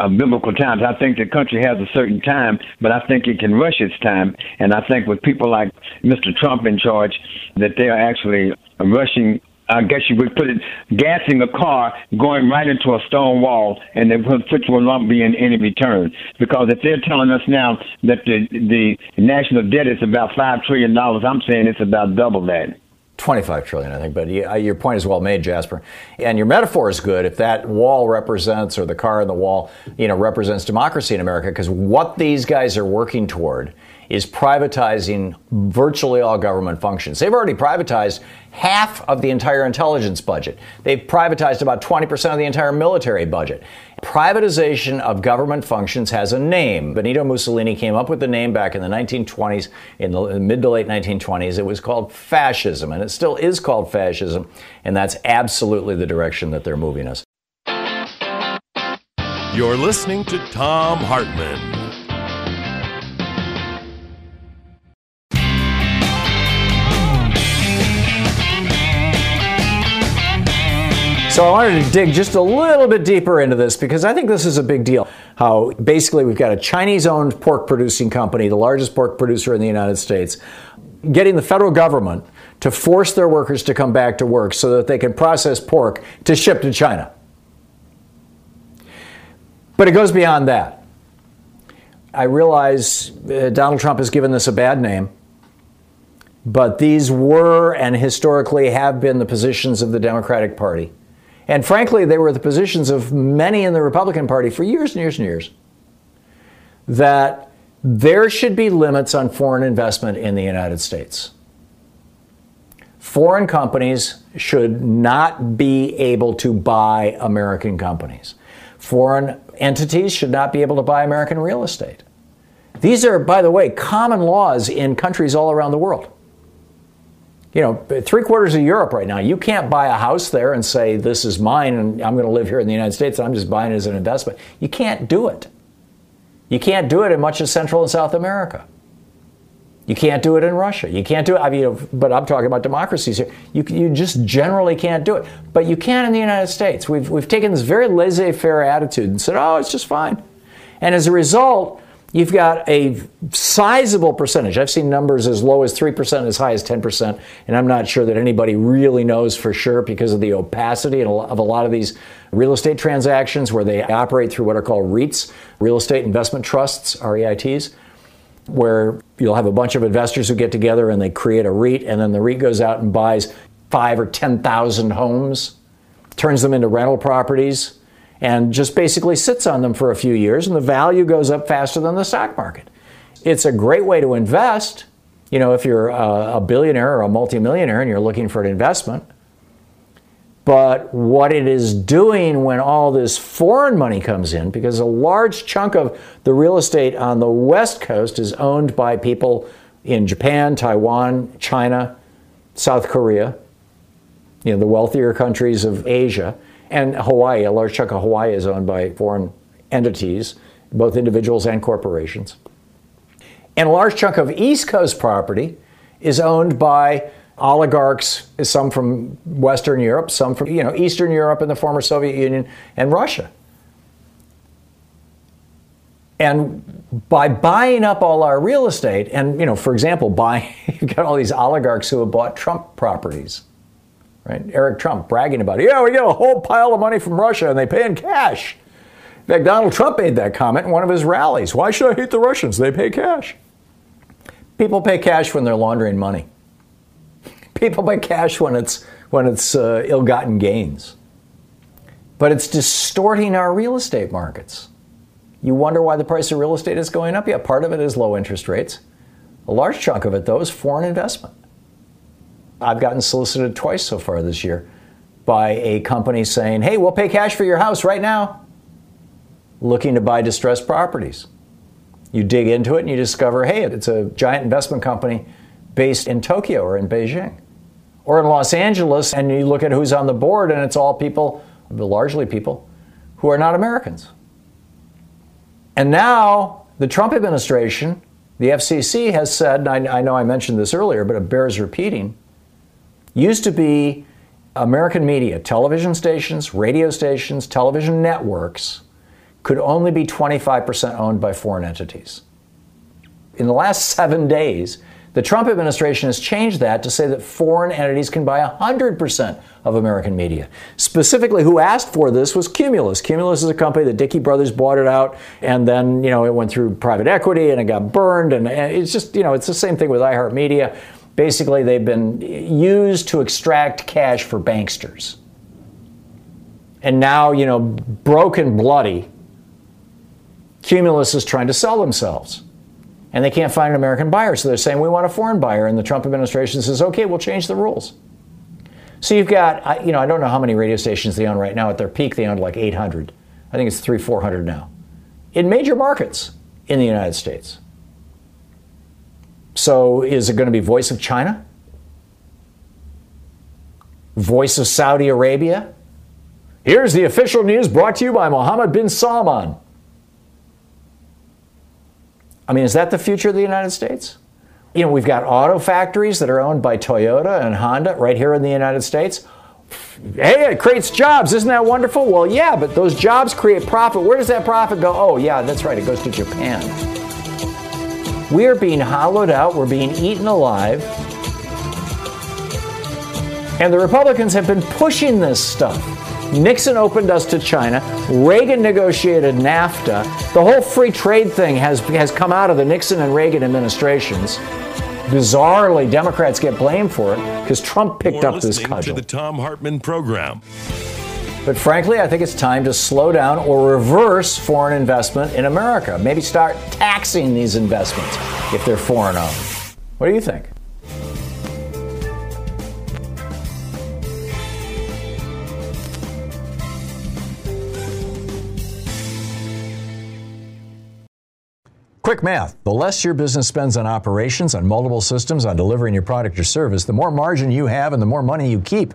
uh, biblical times. I think the country has a certain time, but I think it can rush its time. And I think with people like Mr. Trump in charge, that they are actually rushing. I guess you would put it, gassing a car, going right into a stone wall, and the which will not be in any return. Because if they're telling us now that the the national debt is about five trillion dollars, I'm saying it's about double that. 25 trillion, I think. But your point is well made, Jasper. And your metaphor is good if that wall represents, or the car in the wall, you know, represents democracy in America, because what these guys are working toward is privatizing virtually all government functions. They've already privatized half of the entire intelligence budget. They've privatized about 20% of the entire military budget. Privatization of government functions has a name. Benito Mussolini came up with the name back in the 1920s, in the mid to late 1920s. It was called fascism, and it still is called fascism, and that's absolutely the direction that they're moving us. You're listening to Thom Hartmann. So I wanted to dig just a little bit deeper into this because I think this is a big deal. How basically we've got a Chinese owned pork producing company, the largest pork producer in the United States, getting the federal government to force their workers to come back to work so that they can process pork to ship to China. But it goes beyond that. I realize uh, Donald Trump has given this a bad name, but these were and historically have been the positions of the Democratic Party. And frankly, they were the positions of many in the Republican Party for years and years and years that there should be limits on foreign investment in the United States. Foreign companies should not be able to buy American companies. Foreign entities should not be able to buy American real estate. These are, by the way, common laws in countries all around the world you know, three quarters of Europe right now, you can't buy a house there and say, this is mine and I'm going to live here in the United States and I'm just buying it as an investment. You can't do it. You can't do it in much of Central and South America. You can't do it in Russia. You can't do it. I mean, but I'm talking about democracies here. You, you just generally can't do it. But you can in the United States. We've, we've taken this very laissez faire attitude and said, oh, it's just fine. And as a result, You've got a sizable percentage. I've seen numbers as low as 3%, as high as 10%, and I'm not sure that anybody really knows for sure because of the opacity of a lot of these real estate transactions where they operate through what are called REITs, real estate investment trusts, REITs, where you'll have a bunch of investors who get together and they create a REIT, and then the REIT goes out and buys five or 10,000 homes, turns them into rental properties and just basically sits on them for a few years, and the value goes up faster than the stock market. It's a great way to invest. You know, if you're a, billionaire or a multimillionaire and you're looking for an investment. But what it is doing when all this foreign money comes in, because a large chunk of the real estate on the West Coast is owned by people in Japan, Taiwan, China, South Korea, you know, the wealthier countries of Asia. And Hawaii, a large chunk of Hawaii is owned by foreign entities, both individuals and corporations. And a large chunk of East Coast property is owned by oligarchs, some from Western Europe, some from you know Eastern Europe and the former Soviet Union and Russia. And by buying up all our real estate, and you know, for example, <laughs> buying you've got all these oligarchs who have bought Trump properties right? Eric Trump bragging about. Yeah, we get a whole pile of money from Russia and they pay in cash. In fact, Donald Trump made that comment in one of his rallies. Why should I hate the Russians? They pay cash. People pay cash when they're laundering money. People pay cash when it's when it's uh, ill-gotten gains. But it's distorting our real estate markets. You wonder why the price of real estate is going up? Yeah, part of it is low interest rates. A large chunk of it, though, is foreign investment. I've gotten solicited twice so far this year by a company saying, hey, we'll pay cash for your house right now, looking to buy distressed properties. You dig into it and you discover, hey, it's a giant investment company based in Tokyo or in Beijing or in Los Angeles, and you look at who's on the board, and it's all people, largely people, who are not Americans. And now the Trump administration, the FCC has said, I, I know I mentioned this earlier, but it bears repeating, used to be American media, television stations, radio stations, television networks could only be 25% owned by foreign entities. In the last seven days, the Trump administration has changed that to say that foreign entities can buy 100% of American media. Specifically, who asked for this was Cumulus. Cumulus is a company that Dickey Brothers bought it out, and then, you know, it went through private equity and it got burned. And, it's just, you know, it's the same thing with iHeartMedia. Basically, they've been used to extract cash for banksters. And now, you know, broken bloody, Cumulus is trying to sell themselves and they can't find an American buyer. So they're saying, we want a foreign buyer. And the Trump administration says, okay, we'll change the rules. So you've got, you know, I don't know how many radio stations they own right now. At their peak, they owned like 800. I think it's three, 400 now. In major markets in the United States. So is it going to be Voice of China? Voice of Saudi Arabia? Here's the official news brought to you by Mohammed bin Salman. I mean, is that the future of the United States? You know, we've got auto factories that are owned by Toyota and Honda right here in the United States. Hey, it creates jobs. Isn't that wonderful? Well, yeah, but those jobs create profit. Where does that profit go? Oh, yeah, that's right. It goes to Japan. We are being hollowed out. We're being eaten alive. And the Republicans have been pushing this stuff. Nixon opened us to China. Reagan negotiated NAFTA. The whole free trade thing has, has come out of the Nixon and Reagan administrations. Bizarrely, Democrats get blamed for it because Trump picked You're up this cudgel. to the Thom Hartmann program. But frankly, I think it's time to slow down or reverse foreign investment in America. Maybe start taxing these investments if they're foreign owned. What do you think? Quick math the less your business spends on operations, on multiple systems, on delivering your product or service, the more margin you have and the more money you keep.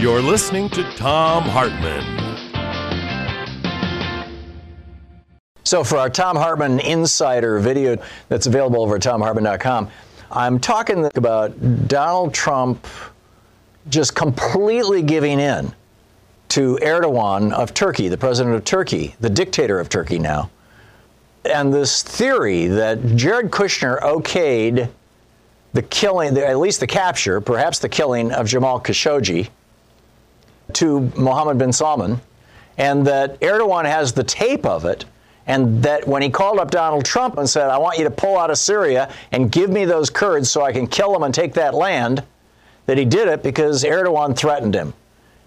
You're listening to Thom Hartmann. So, for our Thom Hartmann Insider video that's available over at thomhartmann.com, I'm talking about Donald Trump just completely giving in to Erdogan of Turkey, the president of Turkey, the dictator of Turkey now. And this theory that Jared Kushner okayed the killing, at least the capture, perhaps the killing of Jamal Khashoggi to Mohammed bin Salman, and that Erdogan has the tape of it, and that when he called up Donald Trump and said, I want you to pull out of Syria and give me those Kurds so I can kill them and take that land, that he did it because Erdogan threatened him.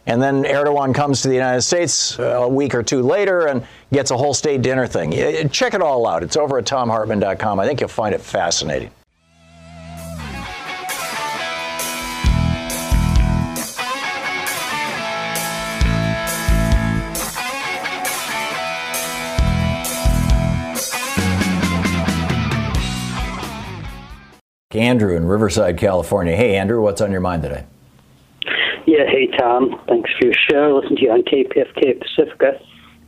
And then Erdogan comes to the United States uh, a week or two later and gets a whole state dinner thing. Check it all out. It's over at thomhartmann.com. I think you'll find it fascinating. Andrew in Riverside, California. Hey, Andrew, what's on your mind today? Yeah, hey, Tom. Thanks for your show. Listen to you on KPFK Pacifica.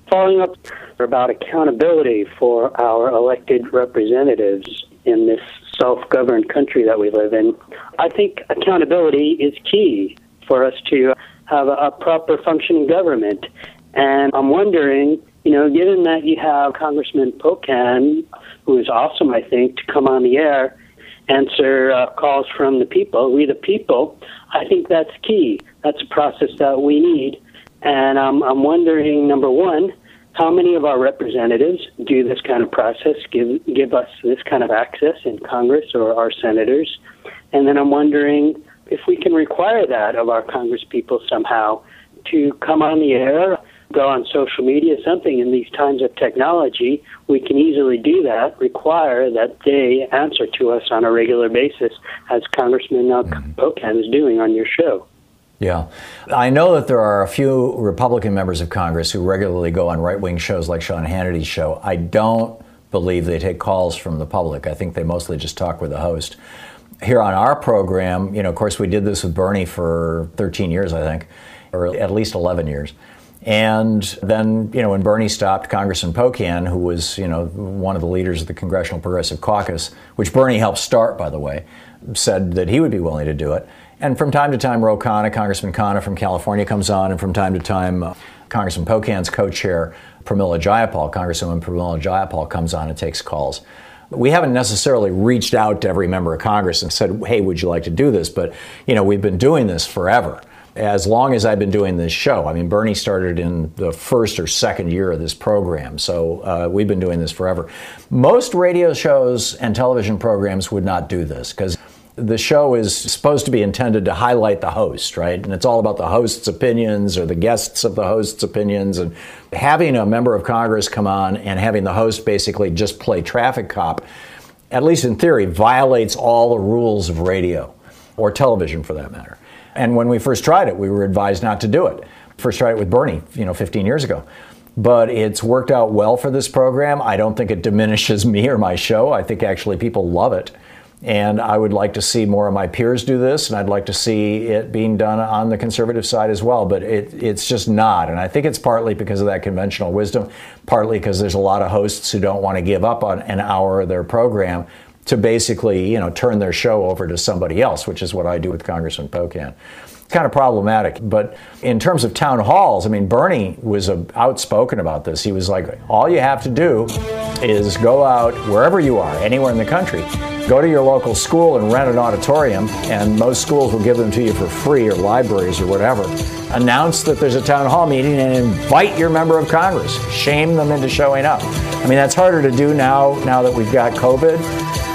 Following up about accountability for our elected representatives in this self governed country that we live in. I think accountability is key for us to have a, a proper functioning government. And I'm wondering, you know, given that you have Congressman Pocan, who is awesome, I think, to come on the air answer uh, calls from the people, we the people, I think that's key. That's a process that we need. And um, I'm wondering, number one, how many of our representatives do this kind of process, give, give us this kind of access in Congress or our senators? And then I'm wondering if we can require that of our Congress people somehow to come on the air go on social media, something in these times of technology, we can easily do that, require that they answer to us on a regular basis, as Congressman uh, mm-hmm. is doing on your show. Yeah. I know that there are a few Republican members of Congress who regularly go on right wing shows like Sean Hannity's show. I don't believe they take calls from the public. I think they mostly just talk with the host. Here on our program, you know, of course, we did this with Bernie for 13 years, I think, or at least 11 years. And then, you know, when Bernie stopped, Congressman Pocan, who was, you know, one of the leaders of the Congressional Progressive Caucus, which Bernie helped start, by the way, said that he would be willing to do it. And from time to time, Ro Khanna, Congressman Khanna from California comes on, and from time to time, uh, Congressman Pocan's co-chair, Pramila Jayapal, Congresswoman Pramila Jayapal, comes on and takes calls. We haven't necessarily reached out to every member of Congress and said, "Hey, would you like to do this?" But you know, we've been doing this forever as long as I've been doing this show. I mean, Bernie started in the first or second year of this program, so uh, we've been doing this forever. Most radio shows and television programs would not do this because the show is supposed to be intended to highlight the host, right? And it's all about the host's opinions or the guests of the host's opinions. And having a member of Congress come on and having the host basically just play traffic cop, at least in theory, violates all the rules of radio or television for that matter. And when we first tried it, we were advised not to do it. First tried it with Bernie, you know, 15 years ago. But it's worked out well for this program. I don't think it diminishes <laughs> me or my show. I think actually people love it. And I would like to see more of my peers do this, and I'd like to see it being done on the conservative side as well. But it, it's just not. And I think it's partly because of that conventional wisdom, partly because there's a lot of hosts who don't want to give up on an hour of their program to basically, you know, turn their show over to somebody else, which is what I do with Congressman Pocan. It's kind of problematic. But in terms of town halls, I mean, Bernie was uh, outspoken about this. He was like, all you have to do is go out wherever you are, anywhere in the country, go to your local school and rent an auditorium, and most schools will give them to you for free, or libraries, or whatever. Announce that there's a town hall meeting and invite your member of Congress. Shame them into showing up. I mean, that's harder to do now, now that we've got COVID.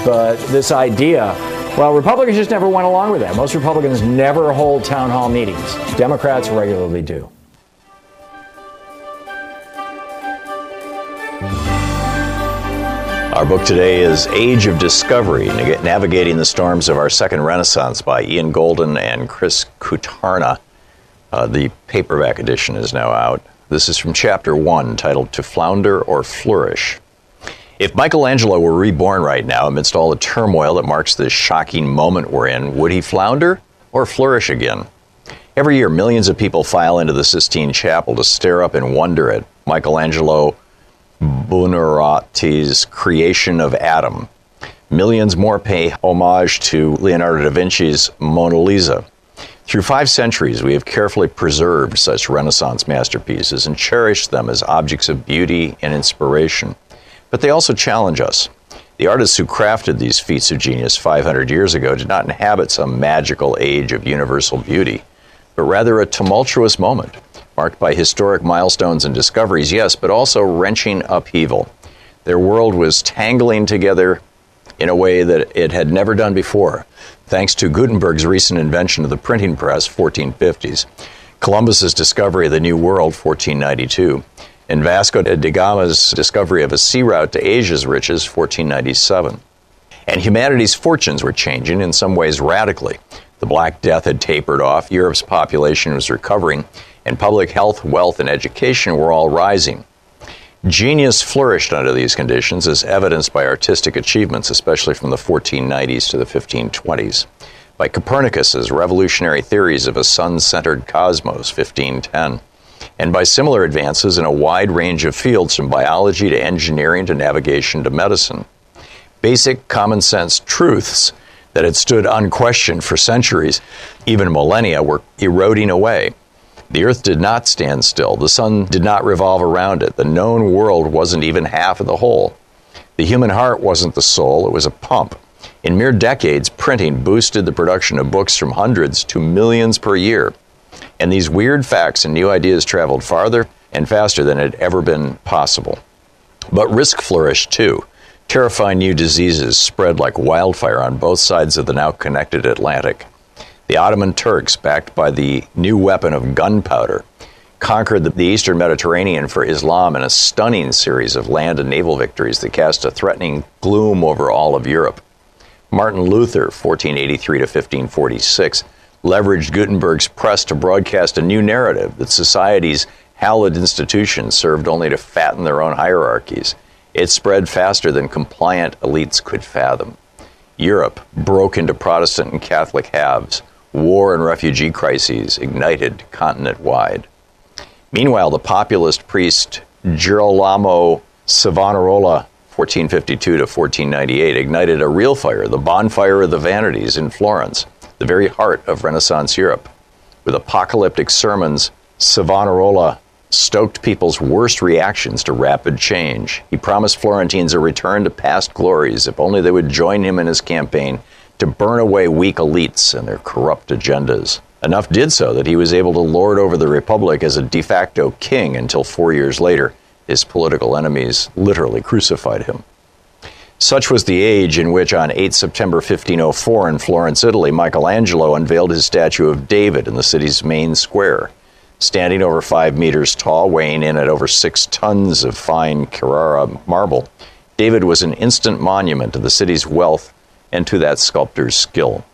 But this idea well, Republicans just never went along with that. Most Republicans never hold town hall meetings. Democrats regularly do. Book today is Age of Discovery Navigating the Storms of Our Second Renaissance by Ian Goldin and Chris Kutarna. Uh, the paperback edition is now out. This is from chapter one, titled To Flounder or Flourish. If Michelangelo were reborn right now amidst all the turmoil that marks this shocking moment we're in, would he flounder or flourish again? Every year, millions of people file into the Sistine Chapel to stare up in wonder at Michelangelo Buonarroti's creation of Adam. Millions more pay homage to Leonardo da Vinci's Mona Lisa. Through five centuries, we have carefully preserved such Renaissance masterpieces and cherished them as objects of beauty and inspiration but they also challenge us. The artists who crafted these feats of genius 500 years ago did not inhabit some magical age of universal beauty, but rather a tumultuous moment, marked by historic milestones and discoveries, yes, but also wrenching upheaval. Their world was tangling together in a way that it had never done before, thanks to Gutenberg's recent invention of the printing press, 1450s, Columbus's discovery of the New World, 1492, and Vasco da Gama's discovery of a sea route to Asia's riches, 1497. And humanity's fortunes were changing in some ways radically. The Black Death had tapered off, Europe's population was recovering, and public health, wealth, and education were all rising. Genius flourished under these conditions, as evidenced by artistic achievements, especially from the 1490s to the 1520s. By Copernicus's revolutionary theories of a sun centered cosmos, 1510 and by similar advances in a wide range of fields from biology to engineering to navigation to medicine. Basic common sense truths that had stood unquestioned for centuries, even millennia, were eroding away. The earth did not stand still. The sun did not revolve around it. The known world wasn't even half of the whole. The human heart wasn't the soul, it was a pump. In mere decades, printing boosted the production of books from hundreds to millions per year. And these weird facts and new ideas traveled farther and faster than had ever been possible. But risk flourished too. Terrifying new diseases spread like wildfire on both sides of the now connected Atlantic. The Ottoman Turks, backed by the new weapon of gunpowder, conquered the eastern Mediterranean for Islam in a stunning series of land and naval victories that cast a threatening gloom over all of Europe. Martin Luther, 1483 to 1546, leveraged Gutenberg's press to broadcast a new narrative that society's hallowed institutions served only to fatten their own hierarchies. It spread faster than compliant elites could fathom. Europe broke into Protestant and Catholic halves. War and refugee crises ignited continent wide. Meanwhile, the populist priest Girolamo Savonarola 1452 to 1498 ignited a real fire, the bonfire of the vanities in Florence the very heart of Renaissance Europe. With apocalyptic sermons, Savonarola stoked people's worst reactions to rapid change. He promised Florentines a return to past glories if only they would join him in his campaign to burn away weak elites and their corrupt agendas. Enough did so that he was able to lord over the Republic as a de facto king until four years later, his political enemies literally crucified him. Such was the age in which, on 8 September 1504 in Florence, Italy, Michelangelo unveiled his statue of David in the city's main square. Standing over five meters tall, weighing in at over six tons of fine Carrara marble, David was an instant monument to the city's wealth and to that sculptor's skill.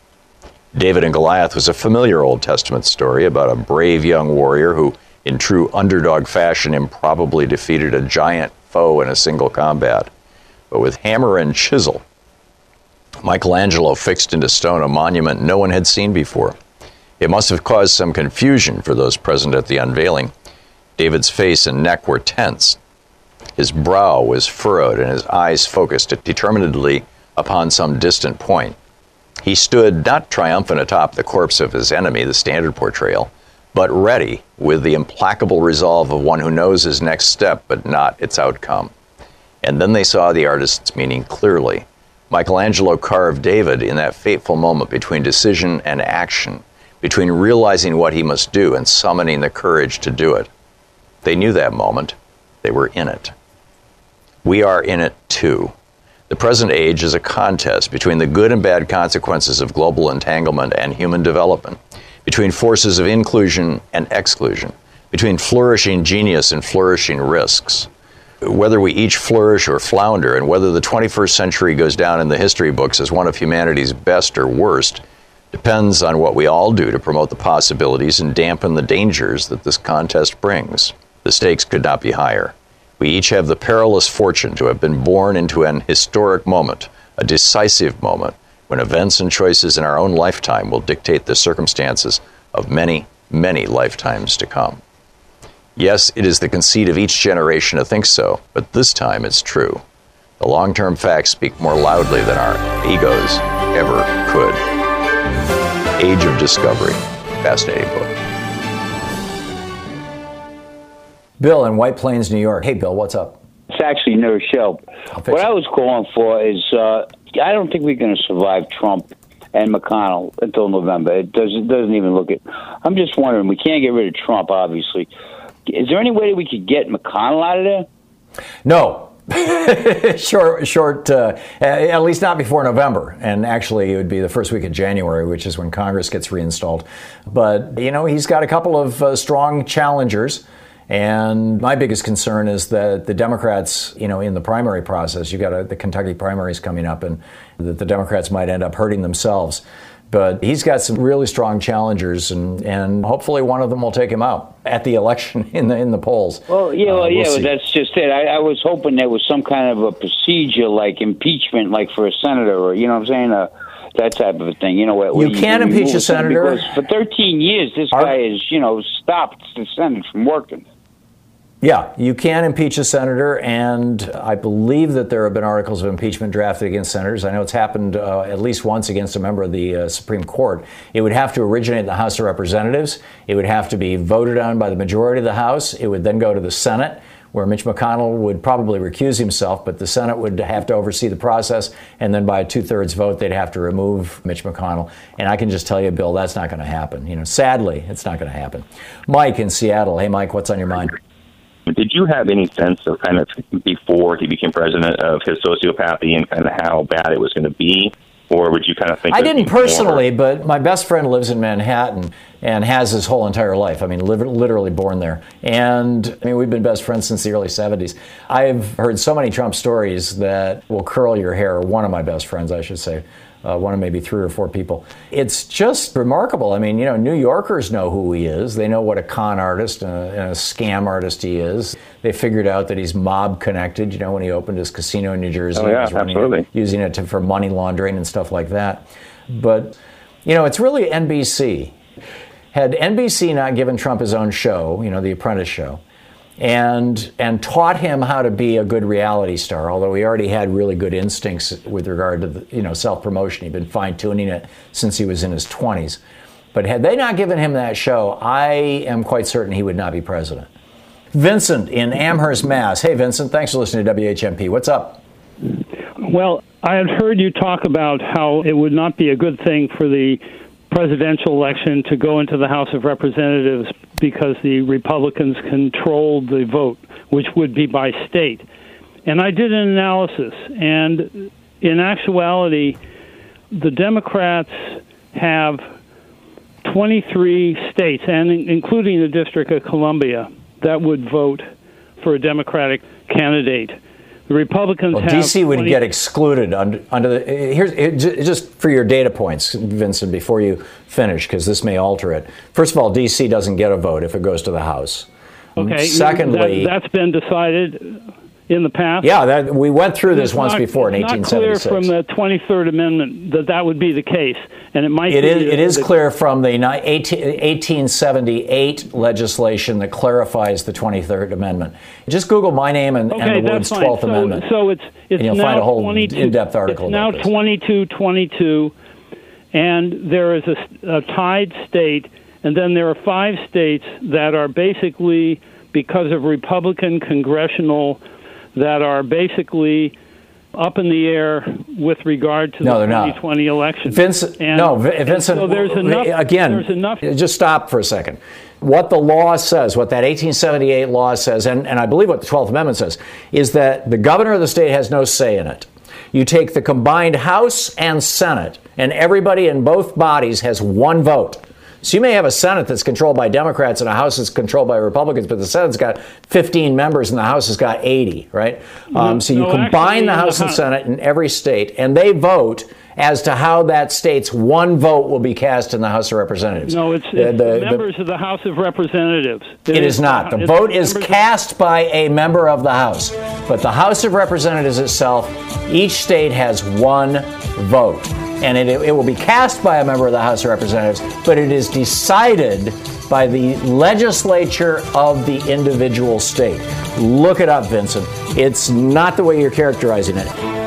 David and Goliath was a familiar Old Testament story about a brave young warrior who, in true underdog fashion, improbably defeated a giant foe in a single combat but with hammer and chisel. Michelangelo fixed into stone a monument no one had seen before. It must have caused some confusion for those present at the unveiling. David's face and neck were tense. His brow was furrowed and his eyes focused determinedly upon some distant point. He stood not triumphant atop the corpse of his enemy, the standard portrayal, but ready with the implacable resolve of one who knows his next step but not its outcome. And then they saw the artist's meaning clearly. Michelangelo carved David in that fateful moment between decision and action, between realizing what he must do and summoning the courage to do it. They knew that moment. They were in it. We are in it too. The present age is a contest between the good and bad consequences of global entanglement and human development, between forces of inclusion and exclusion, between flourishing genius and flourishing risks. Whether we each flourish or flounder, and whether the 21st century goes down in the history books as one of humanity's best or worst, depends on what we all do to promote the possibilities and dampen the dangers that this contest brings. The stakes could not be higher. We each have the perilous fortune to have been born into an historic moment, a decisive moment, when events and choices in our own lifetime will dictate the circumstances of many, many lifetimes to come. Yes, it is the conceit of each generation to think so, but this time it's true. The long term facts speak more loudly than our egos ever could. Age of Discovery. Fascinating book. Bill in White Plains, New York. Hey, Bill, what's up? It's actually another show. What I was calling for is uh, I don't think we're going to survive Trump and McConnell until November. It doesn't doesn't even look at. I'm just wondering. We can't get rid of Trump, obviously. Is there any way that we could get McConnell out of there? No. <laughs> short, short. Uh, at least not before November, and actually, it would be the first week of January, which is when Congress gets reinstalled. But you know, he's got a couple of uh, strong challengers. And my biggest concern is that the Democrats, you know, in the primary process, you've got a, the Kentucky primaries coming up, and that the Democrats might end up hurting themselves. But he's got some really strong challengers, and, and hopefully one of them will take him out at the election <laughs> in the in the polls. Well, yeah, well, Uh, yeah, we'll well, that's just it. I, I was hoping there was some kind of a procedure like impeachment, like for a senator, or you know what I'm saying, uh, that type of a thing. You know, where You can't impeach a senator. because for 13 years this guy has you know stopped the Senate from working. Yeah, you can impeach a senator, and I believe that there have been articles of impeachment drafted against senators. I know it's happened uh, at least once against a member of the uh, Supreme Court. It would have to originate in the House of Representatives. It would have to be voted on by the majority of the House. It would then go to the Senate, where Mitch McConnell would probably recuse himself, but the Senate would have to oversee the process, and then by a two-thirds vote, they'd have to remove Mitch McConnell. And I can just tell you, Bill, that's not going to happen. You know, sadly, it's not going to happen. Mike in Seattle. Hey, Mike, what's on your mind? Did you have any sense of kind of before he became president of his sociopathy and kind of how bad it was going to be? Or would you kind of think I didn't be more- personally, but my best friend lives in Manhattan and has his whole entire life. I mean, literally born there. And I mean, we've been best friends since the early 70s. I've heard so many Trump stories that will curl your hair. One of my best friends, I should say. Uh, one of maybe three or four people. It's just remarkable. I mean, you know, New Yorkers know who he is. They know what a con artist and a, and a scam artist he is. They figured out that he's mob connected. You know, when he opened his casino in New Jersey, Oh, yeah, he was running it- using it to, for money laundering and stuff like that. But, you know, it's really NBC. Had NBC not given Trump his own show, you know, The Apprentice show, and and taught him how to be a good reality star, although he already had really good instincts with regard to the, you know self promotion. He'd been fine tuning it since he was in his 20s. But had they not given him that show, I am quite certain he would not be president. Vincent in Amherst, Mass. Hey, Vincent, thanks for listening to WHMP. What's up? Well, I had heard you talk about how it would not be a good thing for the presidential election to go into the House of Representatives because the Republicans controlled the vote, which would be by state. And I did an analysis, and in actuality, the Democrats have 23 states, and including the District of Columbia, that would vote for a Democratic candidate. The Republicans Well, have DC would 20 get excluded under, under the. Eh, here's eh, it, just for your data points, Vincent, before you finish, because this may alter it. First of all, DC doesn't get a vote if it goes to the House. Okay. Secondly, that, has been decided in the past. yeah, that, we went through this once not- before in it's not clear from the 23rd Amendment that that would be the case, and it might. It be is, it is clear from the 18 1878 legislation that clarifies the 23rd Amendment. Just Google my name and, Okay, and the words that's fine. 12th so, Amendment. So it's it's and you'll now find a whole 22, in-depth article It's now about this. 22, 22, and there is a, a tied state, and then there are five states that are basically because of Republican congressional that are basically up in the air with regard to no, the 2020 not. election. Vincent, and, no, Vincent. so there's enough, again, there's enough. Just stop for a second. What the law says, what that 1878 law says, and, and I believe what the 12th Amendment says, is that the governor of the state has no say in it. You take the combined House and Senate, and everybody in both bodies has one vote. So you may have a Senate that's controlled by Democrats and a House that's controlled by Republicans, but the Senate's got 15 members and the House has got 80, right? Um, so you no, combine the House the and House- Senate in every state, and they vote as to how that state's one vote will be cast in the House of Representatives. No, it's, The- it's the- the the- members of the House of Representatives. it is not. The vote is members of- cast by a member of the House. But the House of Representatives itself, each state has one vote. And it, it will be cast by a member of the House of Representatives, but it is decided by the legislature of the individual state. Look it up, Vincent. It's not the way you're characterizing it.